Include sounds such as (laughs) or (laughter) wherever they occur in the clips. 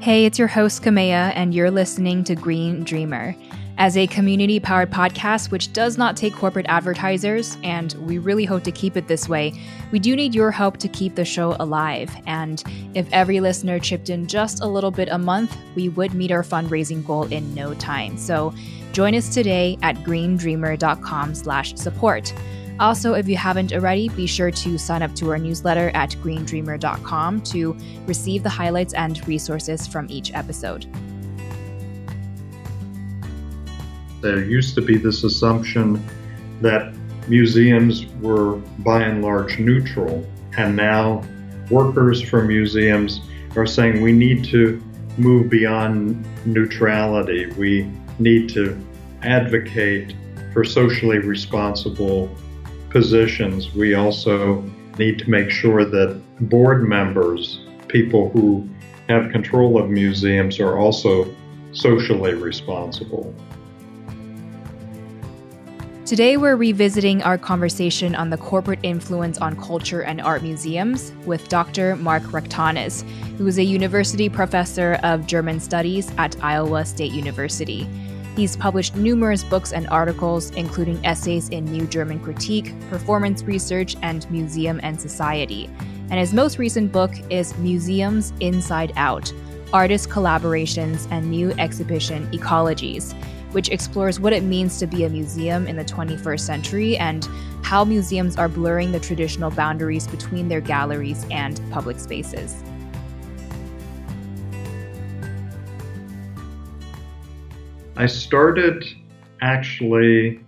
Hey, it's your host, Kamea, and you're listening to Green Dreamer. As a community powered podcast which does not take corporate advertisers, and we really hope to keep it this way, we do need your help to keep the show alive. And if every listener chipped in just a little bit a month, we would meet our fundraising goal in no time. So join us today at greendreamer.com slash support. Also, if you haven't already, be sure to sign up to our newsletter at greendreamer.com to receive the highlights and resources from each episode. There used to be this assumption that museums were by and large neutral, and now workers for museums are saying we need to move beyond neutrality. We need to advocate for socially responsible positions, we also need to make sure that board members, people who have control of museums, are also socially responsible. Today, we're revisiting our conversation on the corporate influence on culture and art museums with Dr. Mark Rectanus, who is a university professor of German studies at Iowa State University. He's published numerous books and articles, including essays in New German Critique, Performance Research, and Museum and Society. And his most recent book is Museums Inside Out Artist Collaborations and New Exhibition Ecologies, which explores what it means to be a museum in the 21st century and how museums are blurring the traditional boundaries between their galleries and public spaces. I started actually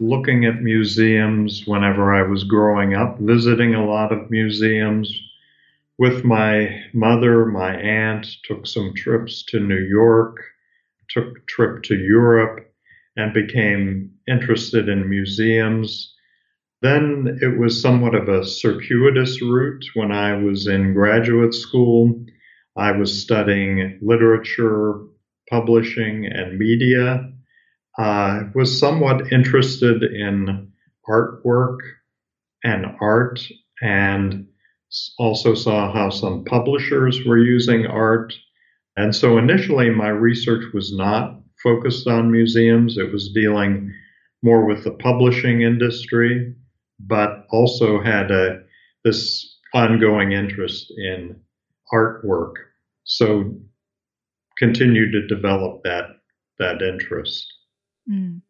looking at museums whenever I was growing up, visiting a lot of museums with my mother, my aunt, took some trips to New York, took a trip to Europe, and became interested in museums. Then it was somewhat of a circuitous route when I was in graduate school. I was studying literature, publishing and media. Uh, was somewhat interested in artwork and art, and also saw how some publishers were using art. And so initially, my research was not focused on museums, it was dealing more with the publishing industry, but also had a, this ongoing interest in artwork. So continue to develop that that interest. Mm.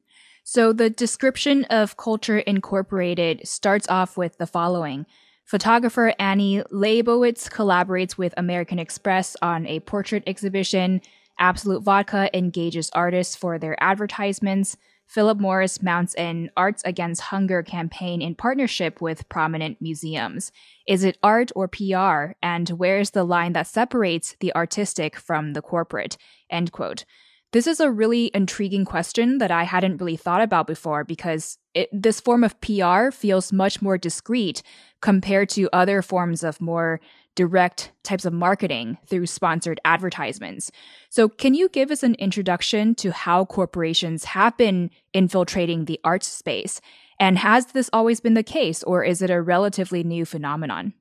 So the description of Culture Incorporated starts off with the following. Photographer Annie Leibovitz collaborates with American Express on a portrait exhibition. Absolut Vodka engages artists for their advertisements. Philip Morris mounts an Arts Against Hunger campaign in partnership with prominent museums. Is it art or PR? And where's the line that separates the artistic from the corporate? End quote. This is a really intriguing question that I hadn't really thought about before because it, this form of PR feels much more discreet compared to other forms of more direct types of marketing through sponsored advertisements. So, can you give us an introduction to how corporations have been infiltrating the arts space And has this always been the case, or is it a relatively new phenomenon?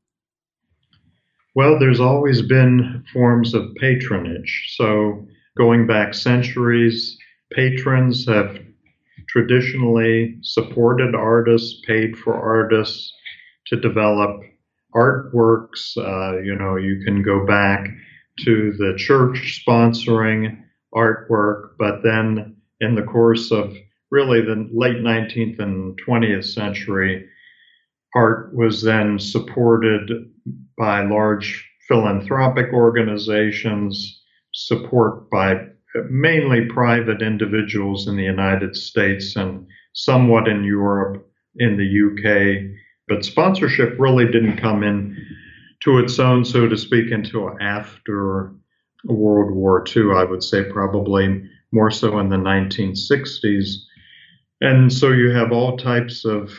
Well, there's always been forms of patronage. So, going back centuries, patrons have traditionally supported artists, paid for artists to develop artworks. Uh, you know, you can go back to the church sponsoring artwork, but then in the course of really the late 19th and 20th century, art was then supported by large philanthropic organizations, support by mainly private individuals in the United States and somewhat in Europe, in the UK. But sponsorship really didn't come in to its own, so to speak, until after World War II, I would say probably more so in the 1960s. And so you have all types of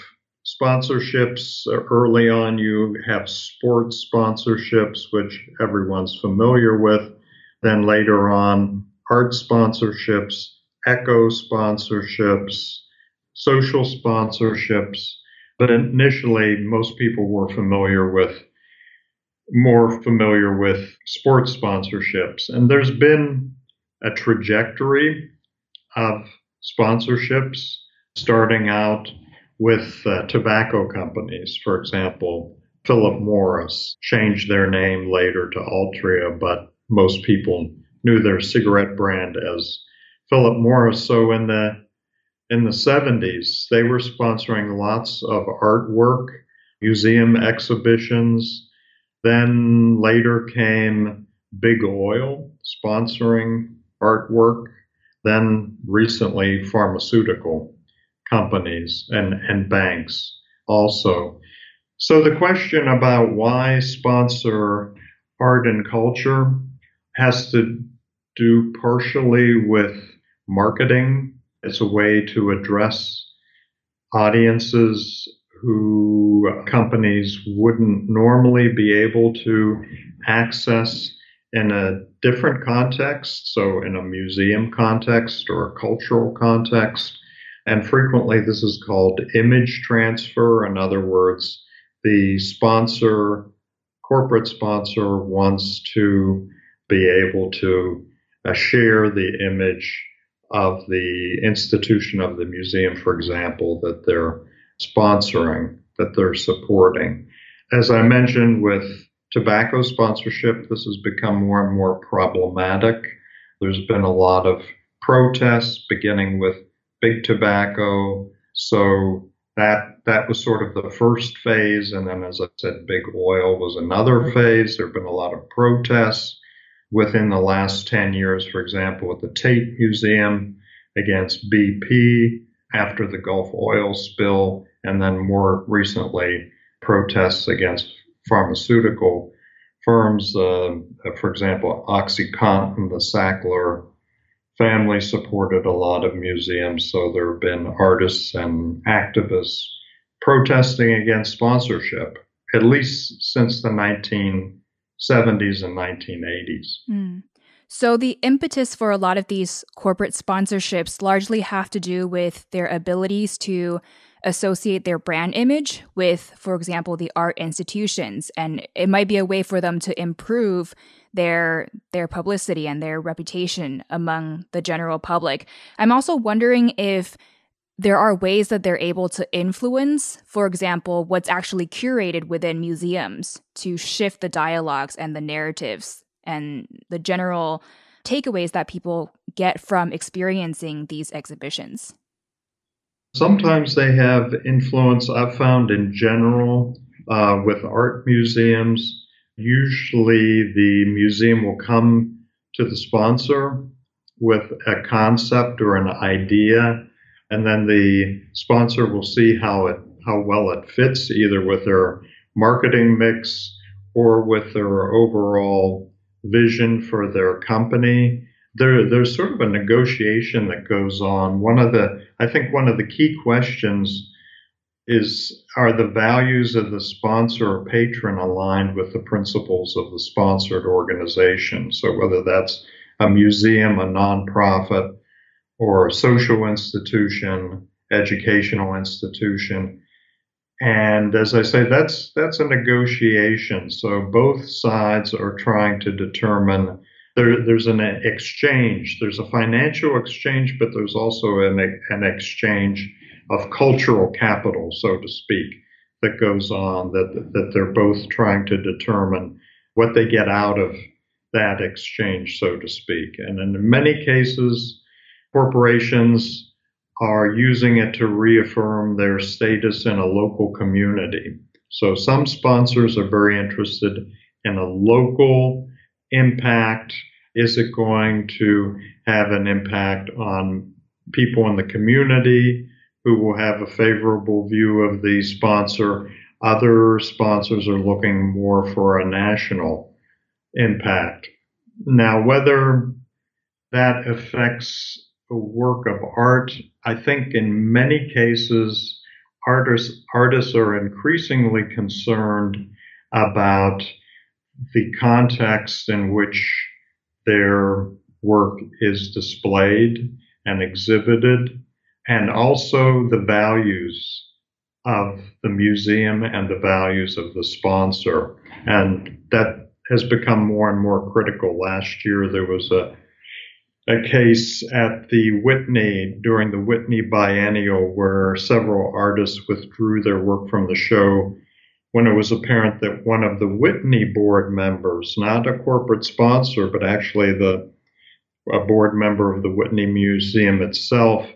sponsorships. Early on, you have sports sponsorships, which everyone's familiar with. Then later on, art sponsorships, eco sponsorships, social sponsorships. But initially, most people were familiar with more familiar with sports sponsorships. And there's been a trajectory of sponsorships starting out with uh, tobacco companies. For example, Philip Morris changed their name later to Altria, but most people knew their cigarette brand as Philip Morris. So in the in the 70s, they were sponsoring lots of artwork, museum exhibitions. Then later came Big Oil sponsoring artwork. Then recently, pharmaceutical companies and, and banks also. So the question about why sponsor art and culture has to do partially with marketing. It's a way to address audiences who companies wouldn't normally be able to access in a different context, so in a museum context or a cultural context. And frequently, this is called image transfer. In other words, the sponsor, corporate sponsor, wants to be able to uh, share the image of the institution of the museum, for example, that they're sponsoring, that they're supporting. As I mentioned with tobacco sponsorship, this has become more and more problematic. There's been a lot of protests, beginning with big tobacco. So that that was sort of the first phase, and then, as I said, big oil was another mm-hmm. phase. There have been a lot of protests within the last 10 years, for example, with the Tate Museum against BP after the Gulf oil spill, and then more recently, protests against pharmaceutical firms. Uh, for example, OxyContin, the Sackler family supported a lot of museums, so there have been artists and activists protesting against sponsorship, at least since the 1970s and 1980s. Mm. So, the impetus for a lot of these corporate sponsorships largely have to do with their abilities to associate their brand image with, for example, the art institutions. And it might be a way for them to improve their their publicity and their reputation among the general public. I'm also wondering if there are ways that they're able to influence, for example, what's actually curated within museums to shift the dialogues and the narratives and the general takeaways that people get from experiencing these exhibitions. Sometimes they have influence, I've found in general, uh, with art museums. Usually the museum will come to the sponsor with a concept or an idea, and then the sponsor will see how it how well it fits either with their marketing mix or with their overall vision for their company there, there's sort of a negotiation that goes on. One of the, I think, one of the key questions is: Are the values of the sponsor or patron aligned with the principles of the sponsored organization? So whether that's a museum, a nonprofit, or a social institution, educational institution. And as I say, that's that's a negotiation. So both sides are trying to determine there, there's an exchange. There's a financial exchange, but there's also an, an exchange of cultural capital, so to speak, that goes on. That that they're both trying to determine what they get out of that exchange, so to speak. And in many cases, corporations are using it to reaffirm their status in a local community. So some sponsors are very interested in a local impact. Is it going to have an impact on people in the community who will have a favorable view of the sponsor? Other sponsors are looking more for a national impact. Now, whether that affects a work of art. I think in many cases, artists, artists are increasingly concerned about the context in which their work is displayed and exhibited, and also the values of the museum and the values of the sponsor. And that has become more and more critical. Last year, there was a a case at the Whitney during the Whitney Biennial where several artists withdrew their work from the show when it was apparent that one of the Whitney board members, not a corporate sponsor, but actually the a board member of the Whitney Museum itself,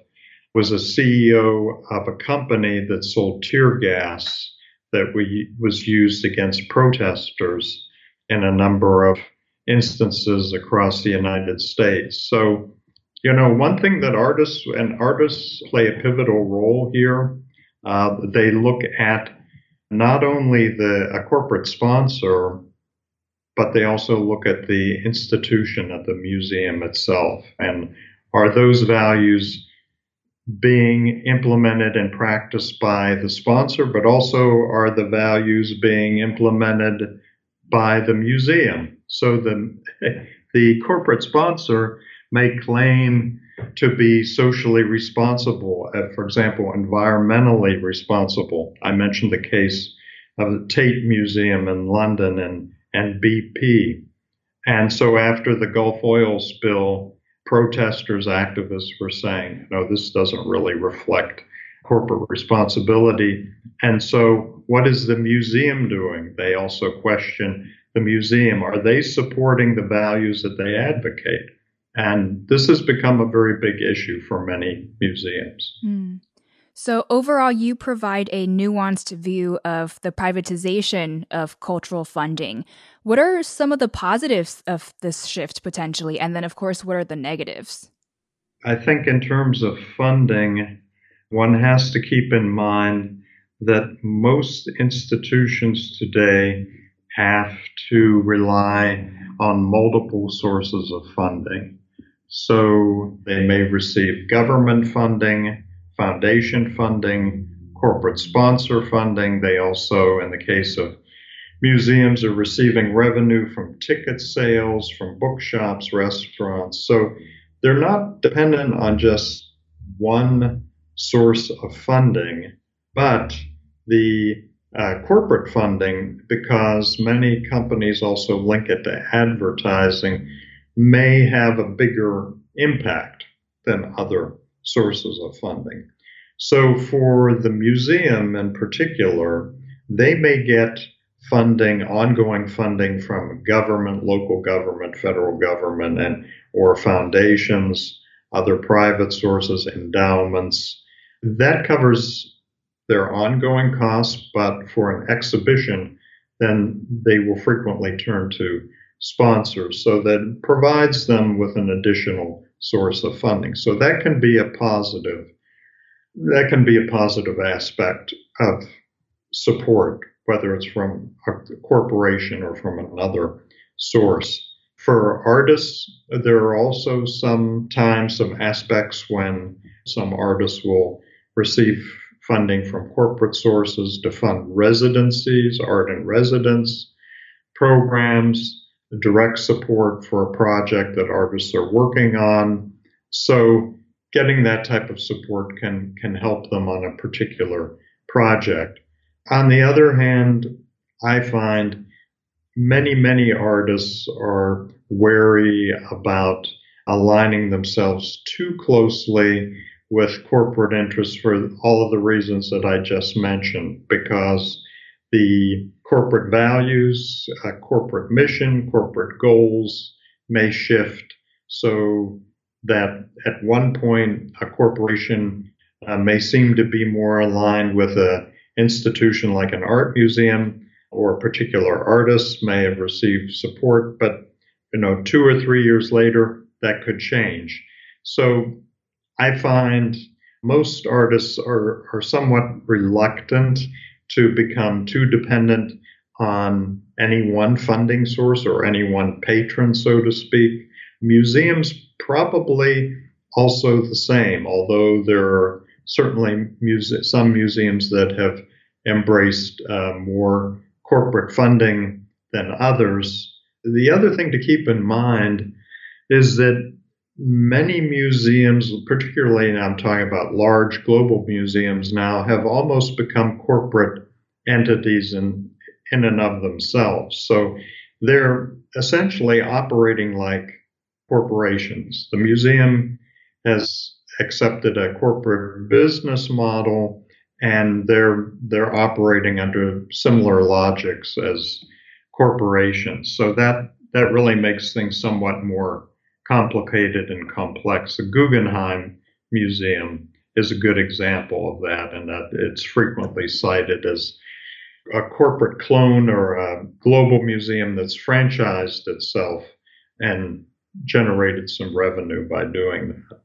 was a CEO of a company that sold tear gas that we, was used against protesters in a number of instances across the United States. So, you know, one thing that artists and artists play a pivotal role here. Uh, they look at not only the a corporate sponsor, but they also look at the institution at the museum itself, and are those values being implemented and practiced by the sponsor, but also are the values being implemented by the museum. So the the corporate sponsor may claim to be socially responsible, uh, for example, environmentally responsible. I mentioned the case of the Tate Museum in London and, and BP. And so after the Gulf oil spill, protesters, activists were saying, no, this doesn't really reflect corporate responsibility. And so, what is the museum doing? They also question the museum. Are they supporting the values that they advocate? And this has become a very big issue for many museums. Mm. So, overall, you provide a nuanced view of the privatization of cultural funding. What are some of the positives of this shift potentially? And then, of course, what are the negatives? I think, in terms of funding, one has to keep in mind that most institutions today have to rely on multiple sources of funding. So they may receive government funding, foundation funding, corporate sponsor funding. They also, in the case of museums, are receiving revenue from ticket sales, from bookshops, restaurants. So they're not dependent on just one source of funding, but the uh, corporate funding, because many companies also link it to advertising, may have a bigger impact than other sources of funding. So, for the museum in particular, they may get funding, ongoing funding from government, local government, federal government, and or foundations, other private sources, endowments. That covers their ongoing costs, but for an exhibition, then they will frequently turn to sponsors. So that provides them with an additional source of funding. So that can be a positive. That can be a positive aspect of support, whether it's from a corporation or from another source. For artists, there are also some times, some aspects when some artists will receive funding from corporate sources to fund residencies, art in residence programs, direct support for a project that artists are working on. So, getting that type of support can can help them on a particular project. On the other hand, I find many many artists are wary about aligning themselves too closely with corporate interests for all of the reasons that I just mentioned, because the corporate values, uh, corporate mission, corporate goals may shift so that at one point a corporation uh, may seem to be more aligned with an institution like an art museum or a particular artist may have received support, but you know, two or three years later, that could change. So I find most artists are, are somewhat reluctant to become too dependent on any one funding source or any one patron, so to speak. Museums probably also the same, although there are certainly muse- some museums that have embraced uh, more corporate funding than others. The other thing to keep in mind is that many museums, particularly I'm talking about large global museums now, have almost become corporate entities in, in and of themselves. So they're essentially operating like corporations. The museum has accepted a corporate business model and they're they're operating under similar logics as corporations. So that that really makes things somewhat more complicated and complex. The Guggenheim Museum is a good example of that, and that it's frequently cited as a corporate clone or a global museum that's franchised itself and generated some revenue by doing that.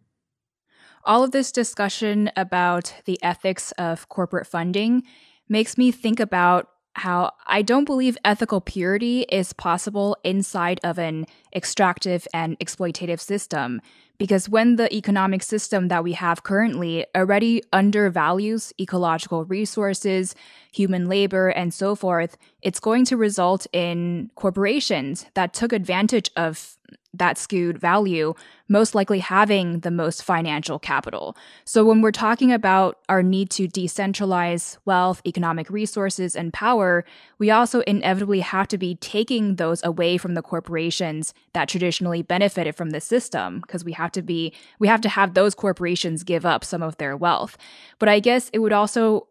All of this discussion about the ethics of corporate funding makes me think about how I don't believe ethical purity is possible inside of an extractive and exploitative system. Because when the economic system that we have currently already undervalues ecological resources, human labor, and so forth, it's going to result in corporations that took advantage of that skewed value, most likely having the most financial capital. So, when we're talking about our need to decentralize wealth, economic resources, and power, we also inevitably have to be taking those away from the corporations that traditionally benefited from the system, because we have to be, we have to have those corporations give up some of their wealth. But I guess it would also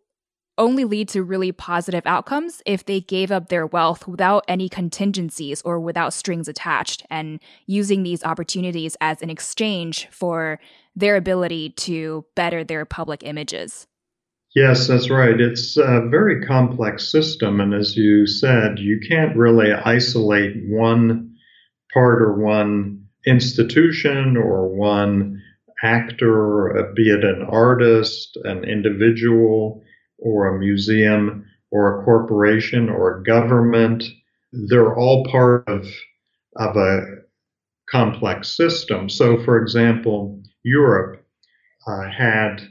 only lead to really positive outcomes if they gave up their wealth without any contingencies or without strings attached and using these opportunities as an exchange for their ability to better their public images. Yes, that's right. It's a very complex system. And as you said, you can't really isolate one part or one institution or one actor, be it an artist, an individual or a museum or a corporation or a government. They're all part of, of a complex system. So, for example, Europe uh, had,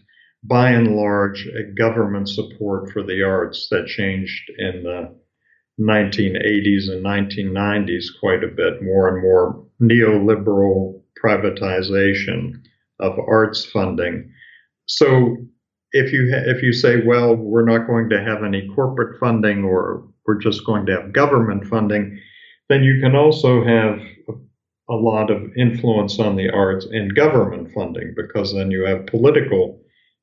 by and large, a government support for the arts that changed in the 1980s and 1990s quite a bit, more and more neoliberal privatization of arts funding. So if you if you say, well, we're not going to have any corporate funding or we're just going to have government funding, then you can also have a lot of influence on the arts in government funding because then you have political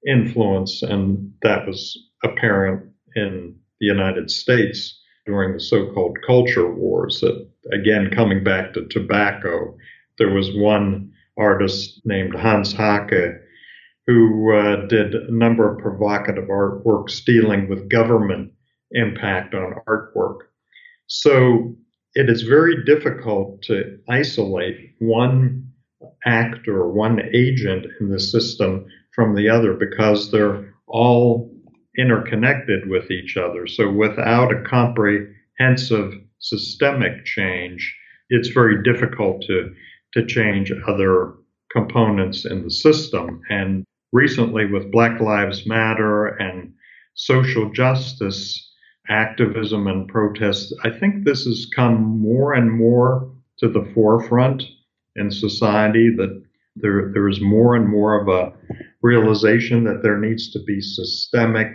influence, and that was apparent in the United States during the so-called culture wars. That again, coming back to tobacco, there was one artist named Hans Haacke who uh, did a number of provocative artworks dealing with government impact on artwork. So it is very difficult to isolate one actor, one agent in the system from the other because they're all interconnected with each other. So without a comprehensive systemic change, it's very difficult to, to change other components in the system. And recently with Black Lives Matter and social justice activism and protests, I think this has come more and more to the forefront in society that There, there is more and more of a realization that there needs to be systemic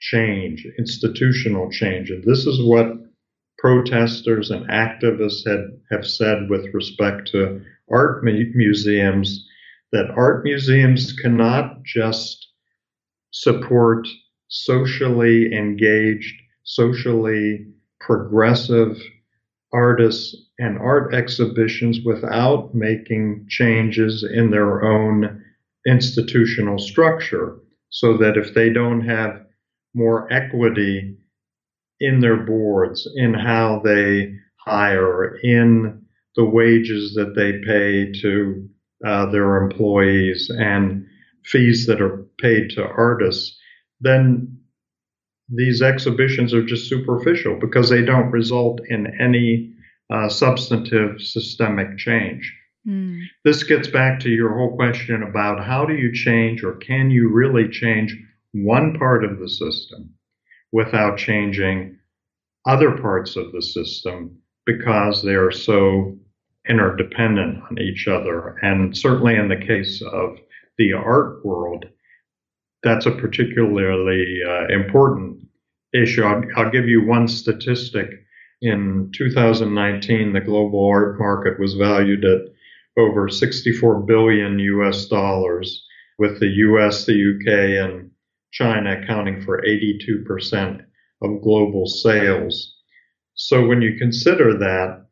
change, institutional change. And this is what protesters and activists had, have said with respect to art museums that art museums cannot just support socially engaged, socially progressive artists and art exhibitions without making changes in their own institutional structure so that if they don't have more equity in their boards, in how they hire, in the wages that they pay to uh, their employees, and fees that are paid to artists, then these exhibitions are just superficial because they don't result in any uh, substantive systemic change. Mm. This gets back to your whole question about how do you change or can you really change one part of the system without changing other parts of the system because they are so interdependent on each other. And certainly in the case of the art world, that's a particularly uh, important issue. I'll, I'll, give you one statistic. In 2019, the global art market was valued at over 64 billion US dollars, with the US, the UK, and China accounting for 82% of global sales. So when you consider that,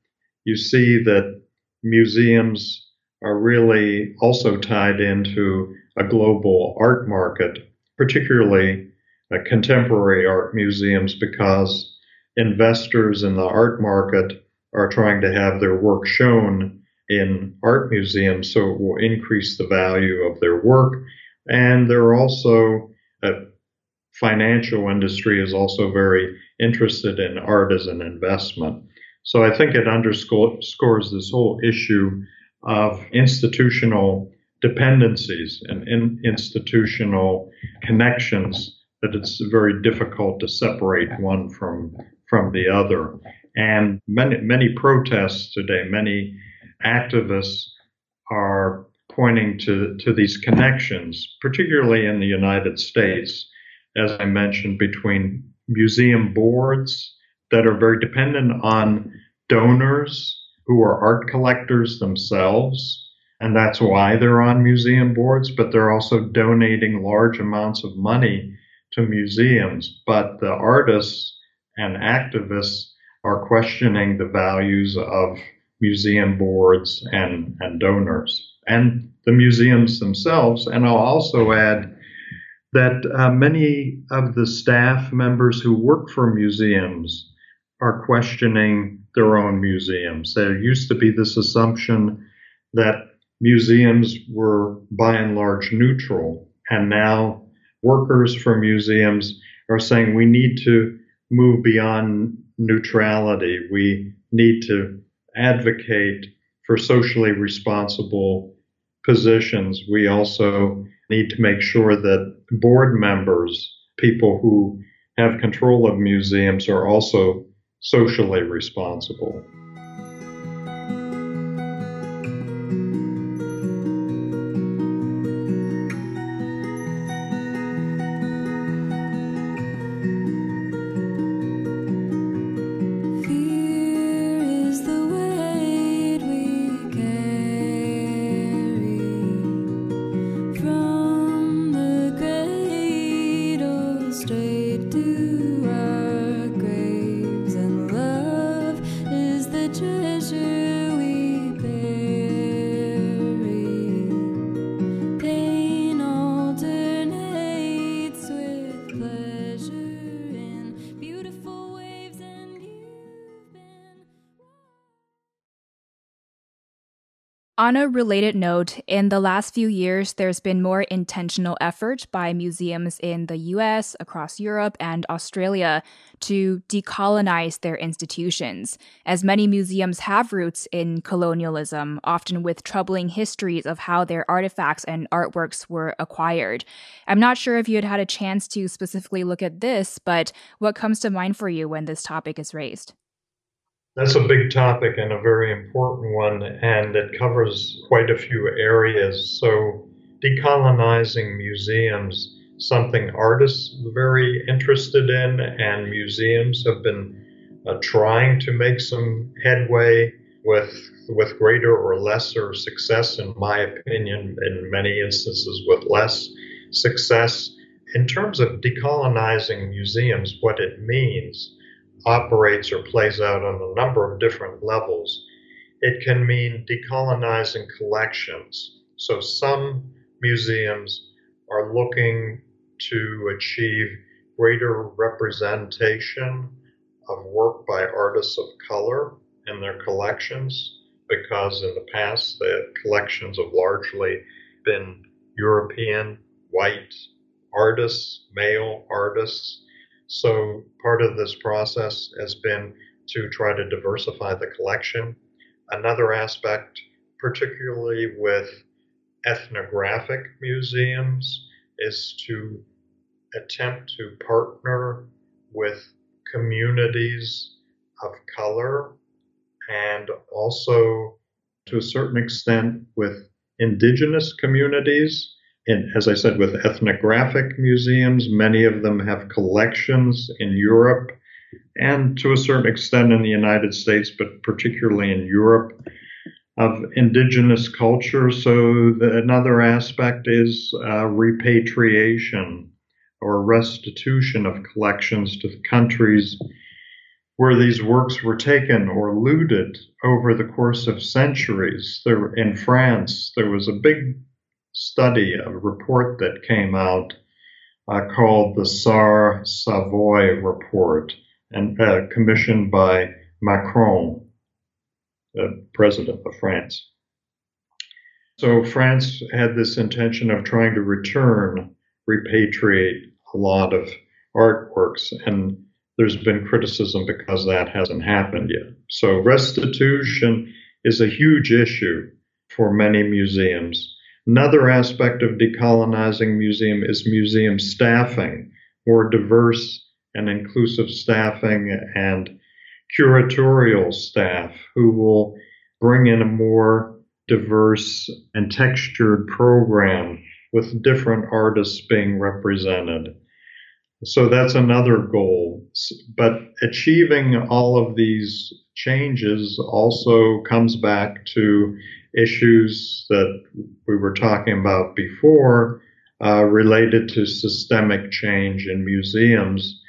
you see that museums are really also tied into a global art market, particularly uh, contemporary art museums, because investors in the art market are trying to have their work shown in art museums so it will increase the value of their work. And there are also, a uh, financial industry is also very interested in art as an investment. So I think it underscores this whole issue of institutional dependencies and in institutional connections that it's very difficult to separate one from from the other. And many many protests today, many activists are pointing to, to these connections, particularly in the United States, as I mentioned, between museum boards that are very dependent on donors who are art collectors themselves. And that's why they're on museum boards, but they're also donating large amounts of money to museums. But the artists and activists are questioning the values of museum boards and, and donors and the museums themselves. And I'll also add that uh, many of the staff members who work for museums are questioning their own museums. There used to be this assumption that museums were by and large neutral, and now workers for museums are saying we need to move beyond neutrality. We need to advocate for socially responsible positions. We also need to make sure that board members, people who have control of museums, are also socially responsible. On a related note, in the last few years, there's been more intentional effort by museums in the US, across Europe, and Australia to decolonize their institutions, as many museums have roots in colonialism, often with troubling histories of how their artifacts and artworks were acquired. I'm not sure if you had had a chance to specifically look at this, but what comes to mind for you when this topic is raised? That's a big topic and a very important one, and it covers quite a few areas. So, decolonizing museums, something artists are very interested in, and museums have been uh, trying to make some headway with with greater or lesser success, in my opinion, in many instances with less success. In terms of decolonizing museums, what it means operates or plays out on a number of different levels. It can mean decolonizing collections. So some museums are looking to achieve greater representation of work by artists of color in their collections because in the past the collections have largely been European, white artists, male artists. So part of this process has been to try to diversify the collection. Another aspect, particularly with ethnographic museums, is to attempt to partner with communities of color and also to a certain extent with indigenous communities. As I said, with ethnographic museums, many of them have collections in Europe and to a certain extent in the United States, but particularly in Europe, of indigenous culture. So, the, another aspect is uh, repatriation or restitution of collections to the countries where these works were taken or looted over the course of centuries. There, in France, there was a big study, a report that came out uh, called the Sarr Savoy Report, and uh, commissioned by Macron, the president of France. So France had this intention of trying to return, repatriate a lot of artworks, and there's been criticism because that hasn't happened yet. So restitution is a huge issue for many museums. Another aspect of decolonizing museum is museum staffing, more diverse and inclusive staffing and curatorial staff who will bring in a more diverse and textured program with different artists being represented. So that's another goal. But achieving all of these changes also comes back to issues that we were talking about before uh, related to systemic change in museums.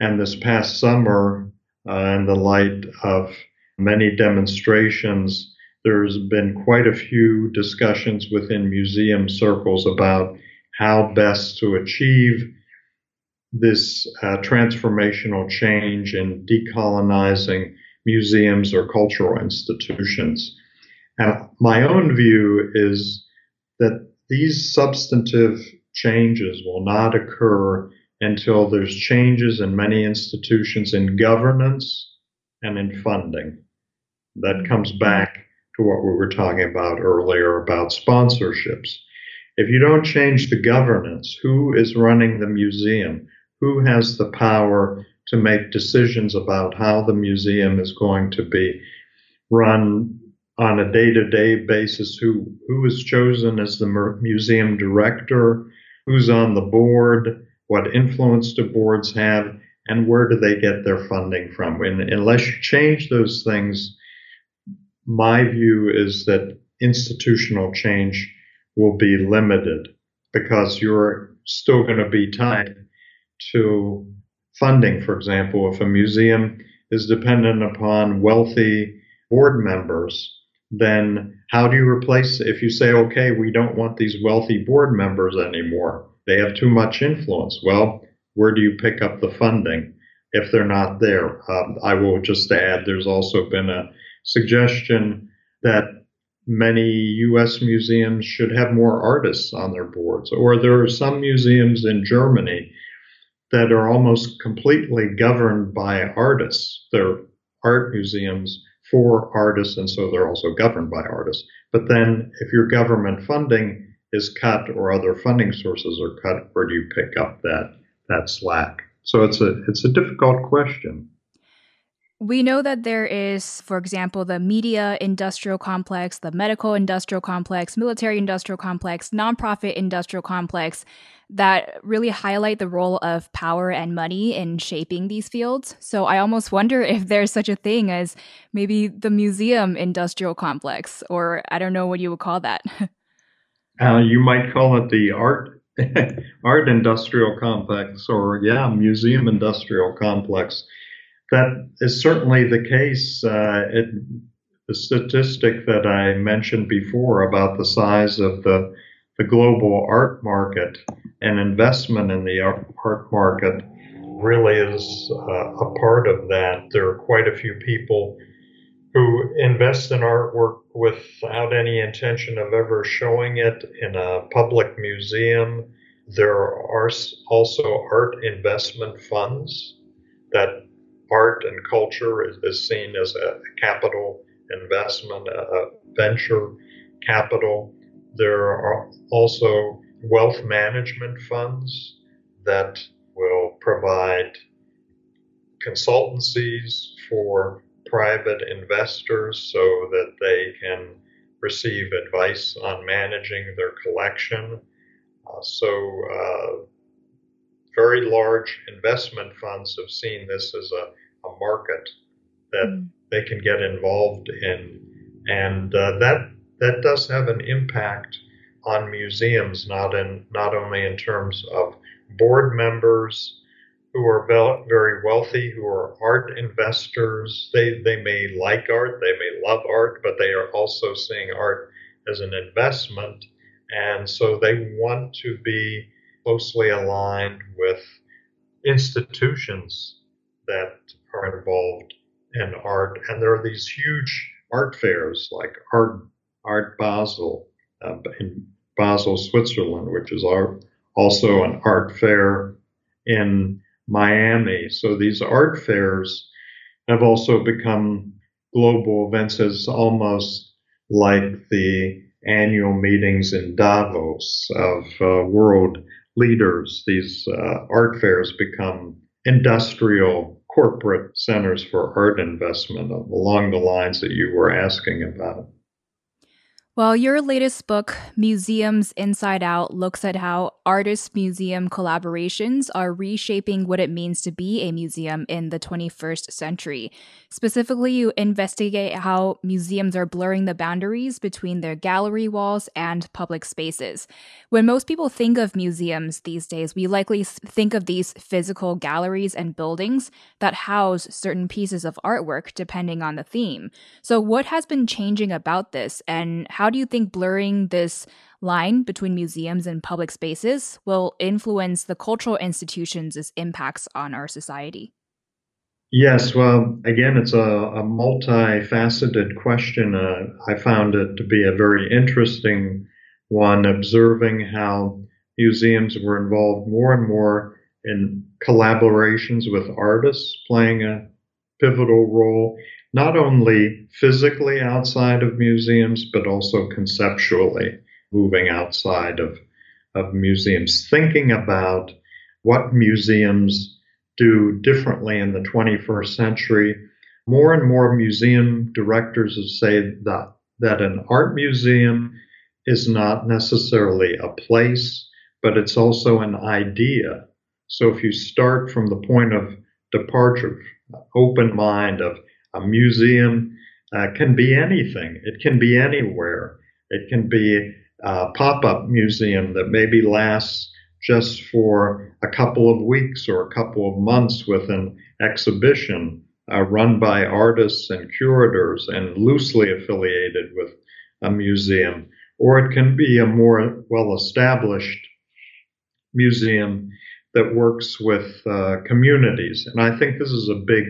And this past summer, uh, in the light of many demonstrations, there's been quite a few discussions within museum circles about how best to achieve this uh, transformational change in decolonizing museums or cultural institutions. And my own view is that these substantive changes will not occur until there's changes in many institutions in governance and in funding. That comes back to what we were talking about earlier about sponsorships. If you don't change the governance, who is running the museum? Who has the power to make decisions about how the museum is going to be run on a day-to-day basis? Who who is chosen as the museum director? Who's on the board? What influence do boards have? And where do they get their funding from? And unless you change those things my view is that institutional change will be limited because you're still going to be tied to funding, for example, if a museum is dependent upon wealthy board members, then how do you replace if you say, okay, we don't want these wealthy board members anymore? They have too much influence. Well, where do you pick up the funding if they're not there? Um, I will just add there's also been a suggestion that many U.S. museums should have more artists on their boards, or there are some museums in Germany that are almost completely governed by artists. They're art museums for artists, and so they're also governed by artists. But then, if your government funding is cut or other funding sources are cut, where do you pick up that that slack? So it's a it's a difficult question. We know that there is, for example, the media industrial complex, the medical industrial complex, military industrial complex, nonprofit industrial complex that really highlight the role of power and money in shaping these fields. So I almost wonder (laughs) if there's such a thing as maybe the museum industrial complex, or I don't know what you would call that. (laughs) Uh, you might call it the art (laughs) art industrial complex, or yeah, museum industrial complex that is certainly the case. Uh, it, the statistic that I mentioned before about the size of the the global art market and investment in the art market really is uh, a part of that. There are quite a few people who invest in artwork without any intention of ever showing it in a public museum. There are also art investment funds that art and culture is, is seen as a capital investment, a venture capital. There are also wealth management funds that will provide consultancies for private investors so that they can receive advice on managing their collection. Uh, so, uh, very large investment funds have seen this as a a market that mm. they can get involved in, and uh, that that does have an impact on museums, not in not only in terms of board members who are very wealthy, who are art investors. They they may like art, they may love art, but they are also seeing art as an investment, and so they want to be closely aligned with institutions that are involved in art. And there are these huge art fairs like Art, art Basel uh, in Basel, Switzerland, which is our, also an art fair in Miami. So these art fairs have also become global events as almost like the annual meetings in Davos of uh, world leaders. These uh, art fairs become industrial corporate centers for art investment along the lines that you were asking about. Well, your latest book, Museums Inside Out, looks at how artist museum collaborations are reshaping what it means to be a museum in the 21st century. Specifically, you investigate how museums are blurring the boundaries between their gallery walls and public spaces. When most people think of museums these days, we likely think of these physical galleries and buildings that house certain pieces of artwork depending on the theme. So, what has been changing about this, and how do you think blurring this line between museums and public spaces will influence the cultural institutions' impacts on our society? Yes, well, again, it's a, a multifaceted question. Uh, I found it to be a very interesting one, observing how museums were involved more and more in collaborations with artists playing a pivotal role, not only physically outside of museums, but also conceptually moving outside of, of museums, thinking about what museums do differently in the 21st century. More and more museum directors have said that, that an art museum is not necessarily a place, but it's also an idea. So if you start from the point of departure, open mind of a museum uh, can be anything. It can be anywhere. It can be a pop up museum that maybe lasts just for a couple of weeks or a couple of months with an exhibition uh, run by artists and curators and loosely affiliated with a museum. Or it can be a more well established museum that works with uh, communities. And I think this is a big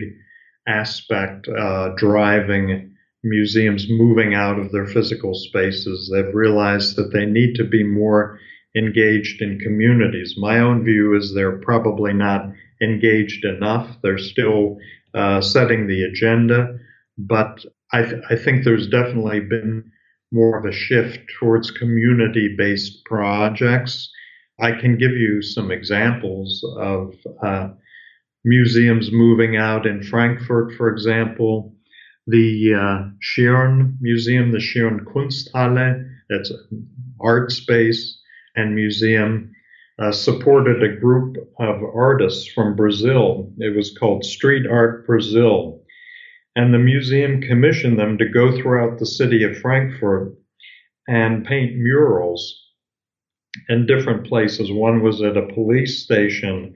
aspect uh, driving museums moving out of their physical spaces. They've realized that they need to be more engaged in communities. My own view is they're probably not engaged enough. They're still uh, setting the agenda, but I, th- I, think there's definitely been more of a shift towards community based projects. I can give you some examples of uh, museums moving out in Frankfurt, for example. The uh, Schirn Museum, the Schirn Kunsthalle, that's an art space and museum, uh, supported a group of artists from Brazil. It was called Street Art Brazil. And the museum commissioned them to go throughout the city of Frankfurt and paint murals in different places. One was at a police station,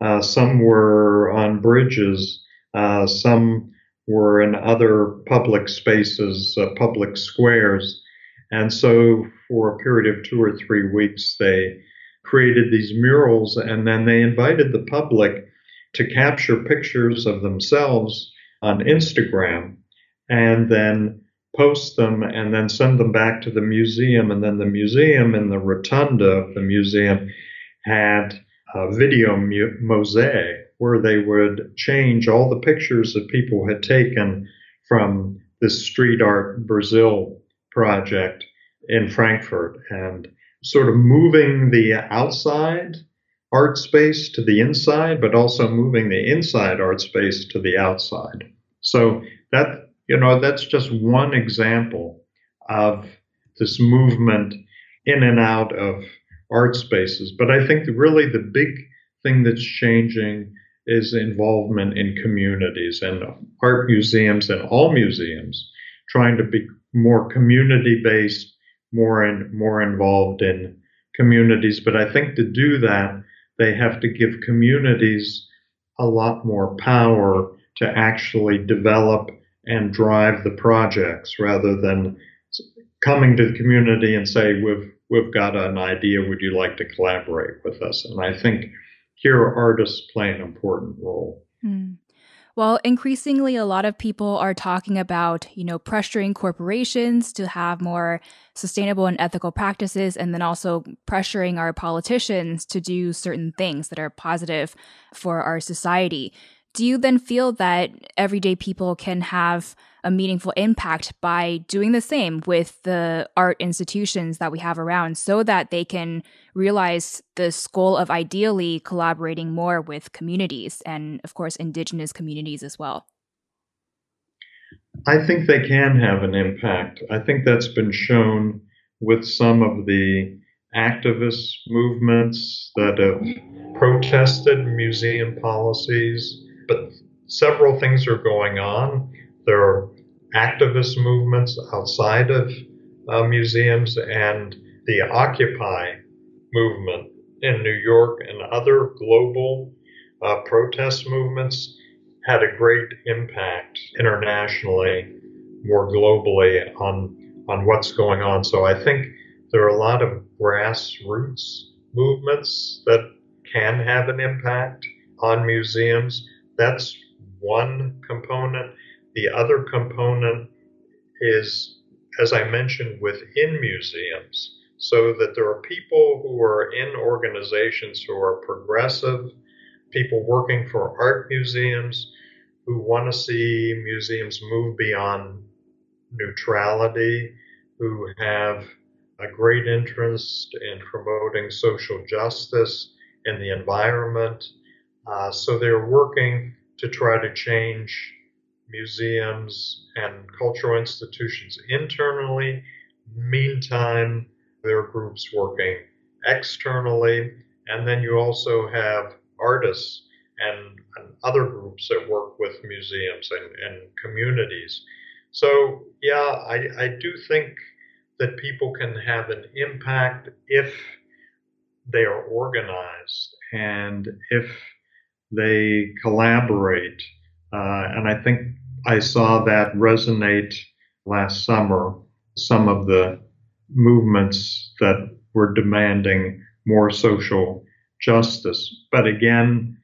uh, some were on bridges, uh, some were in other public spaces, uh, public squares. And so, for a period of two or three weeks, they created these murals and then they invited the public to capture pictures of themselves on Instagram and then post them and then send them back to the museum. And then the museum in the rotunda of the museum had a video mu- mosaic where they would change all the pictures that people had taken from this street art Brazil project in Frankfurt and sort of moving the outside art space to the inside, but also moving the inside art space to the outside. So that you know, that's just one example of this movement in and out of art spaces. But I think really the big thing that's changing is involvement in communities and art museums and all museums trying to be more community based, more and more involved in communities. But I think to do that, they have to give communities a lot more power to actually develop and drive the projects rather than coming to the community and say we've we've got an idea would you like to collaborate with us? And i think here artists play an important role. Mm. well increasingly a lot of people are talking about you know pressuring corporations to have more sustainable and ethical practices and then also pressuring our politicians to do certain things that are positive for our society. Do you then feel that everyday people can have a meaningful impact by doing the same with the art institutions that we have around so that they can realize this goal of ideally collaborating more with communities and, of course, indigenous communities as well? I think they can have an impact. I think that's been shown with some of the activist movements that have protested museum policies but several things are going on. There are activist movements outside of uh, museums and the Occupy movement in New York and other global uh, protest movements had a great impact internationally, more globally on on what's going on. So I think there are a lot of grassroots movements that can have an impact on museums. That's one component. The other component is, as I mentioned, within museums, so that there are people who are in organizations who are progressive, people working for art museums who want to see museums move beyond neutrality, who have a great interest in promoting social justice in the environment, uh, so they're working to try to change museums and cultural institutions internally. Meantime, there are groups working externally. And then you also have artists and, and other groups that work with museums and, and communities. So, yeah, I, I do think that people can have an impact if they are organized and if they collaborate. Uh, and I think I saw that resonate last summer. Some of the movements that were demanding more social justice. But again,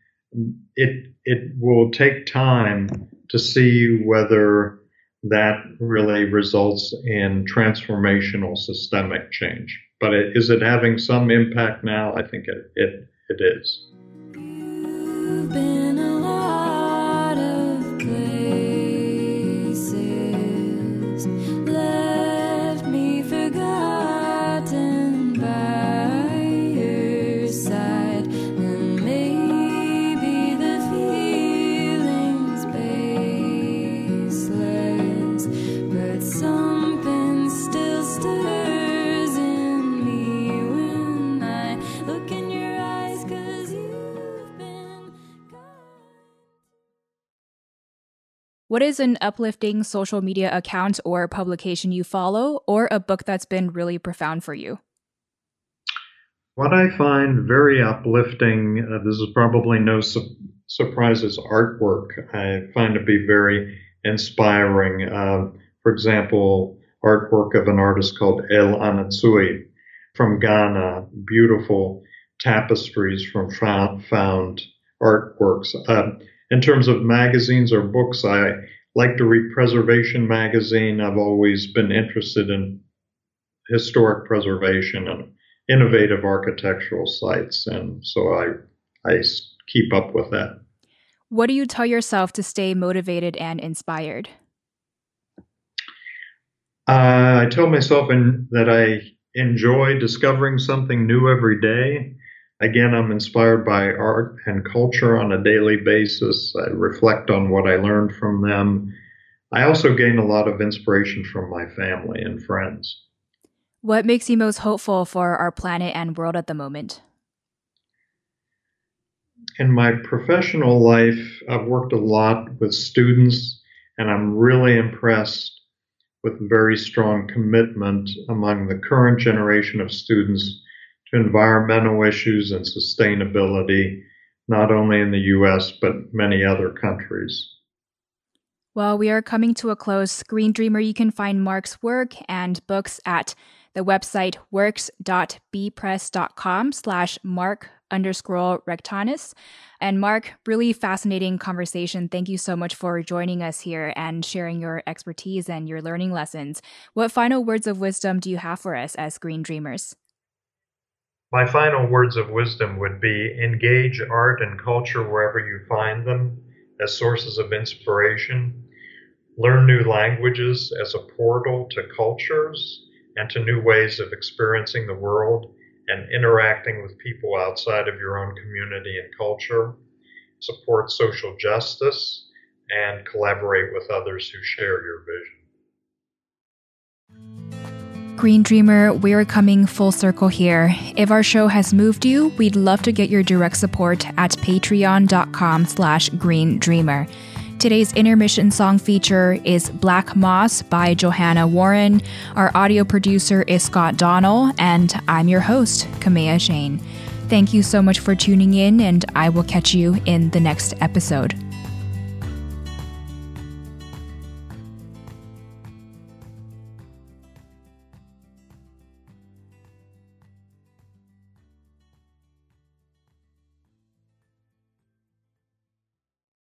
it it will take time to see whether that really results in transformational systemic change. But it, is it having some impact now? I think it, it, it is. What is an uplifting social media account or publication you follow, or a book that's been really profound for you? What I find very uplifting, uh, this is probably no su- surprise, is artwork. I find to be very inspiring. Uh, for example, artwork of an artist called El Anatsui from Ghana, beautiful tapestries from found, found artworks. Uh, in terms of magazines or books, I like to read Preservation Magazine. I've always been interested in historic preservation and innovative architectural sites, and so I I keep up with that. What do you tell yourself to stay motivated and inspired? Uh, I tell myself in, that I enjoy discovering something new every day. Again, I'm inspired by art and culture on a daily basis. I reflect on what I learned from them. I also gain a lot of inspiration from my family and friends. What makes you most hopeful for our planet and world at the moment? In my professional life, I've worked a lot with students, and I'm really impressed with very strong commitment among the current generation of students to environmental issues and sustainability, not only in the US, but many other countries. Well, we are coming to a close. Green Dreamer, you can find Mark's work and books at the website works.bepress.com slash mark underscore rectanus. And Mark, really fascinating conversation. Thank you so much for joining us here and sharing your expertise and your learning lessons. What final words of wisdom do you have for us as Green Dreamers? My final words of wisdom would be engage art and culture wherever you find them as sources of inspiration. Learn new languages as a portal to cultures and to new ways of experiencing the world and interacting with people outside of your own community and culture. Support social justice and collaborate with others who share your vision. Green Dreamer, we're coming full circle here. If our show has moved you, we'd love to get your direct support at patreon.com slash green dreamer. Today's intermission song feature is Black Moss by Johanna Warren. Our audio producer is Scott Donnell, and I'm your host, Kamea Chayne. Thank you so much for tuning in, and I will catch you in the next episode.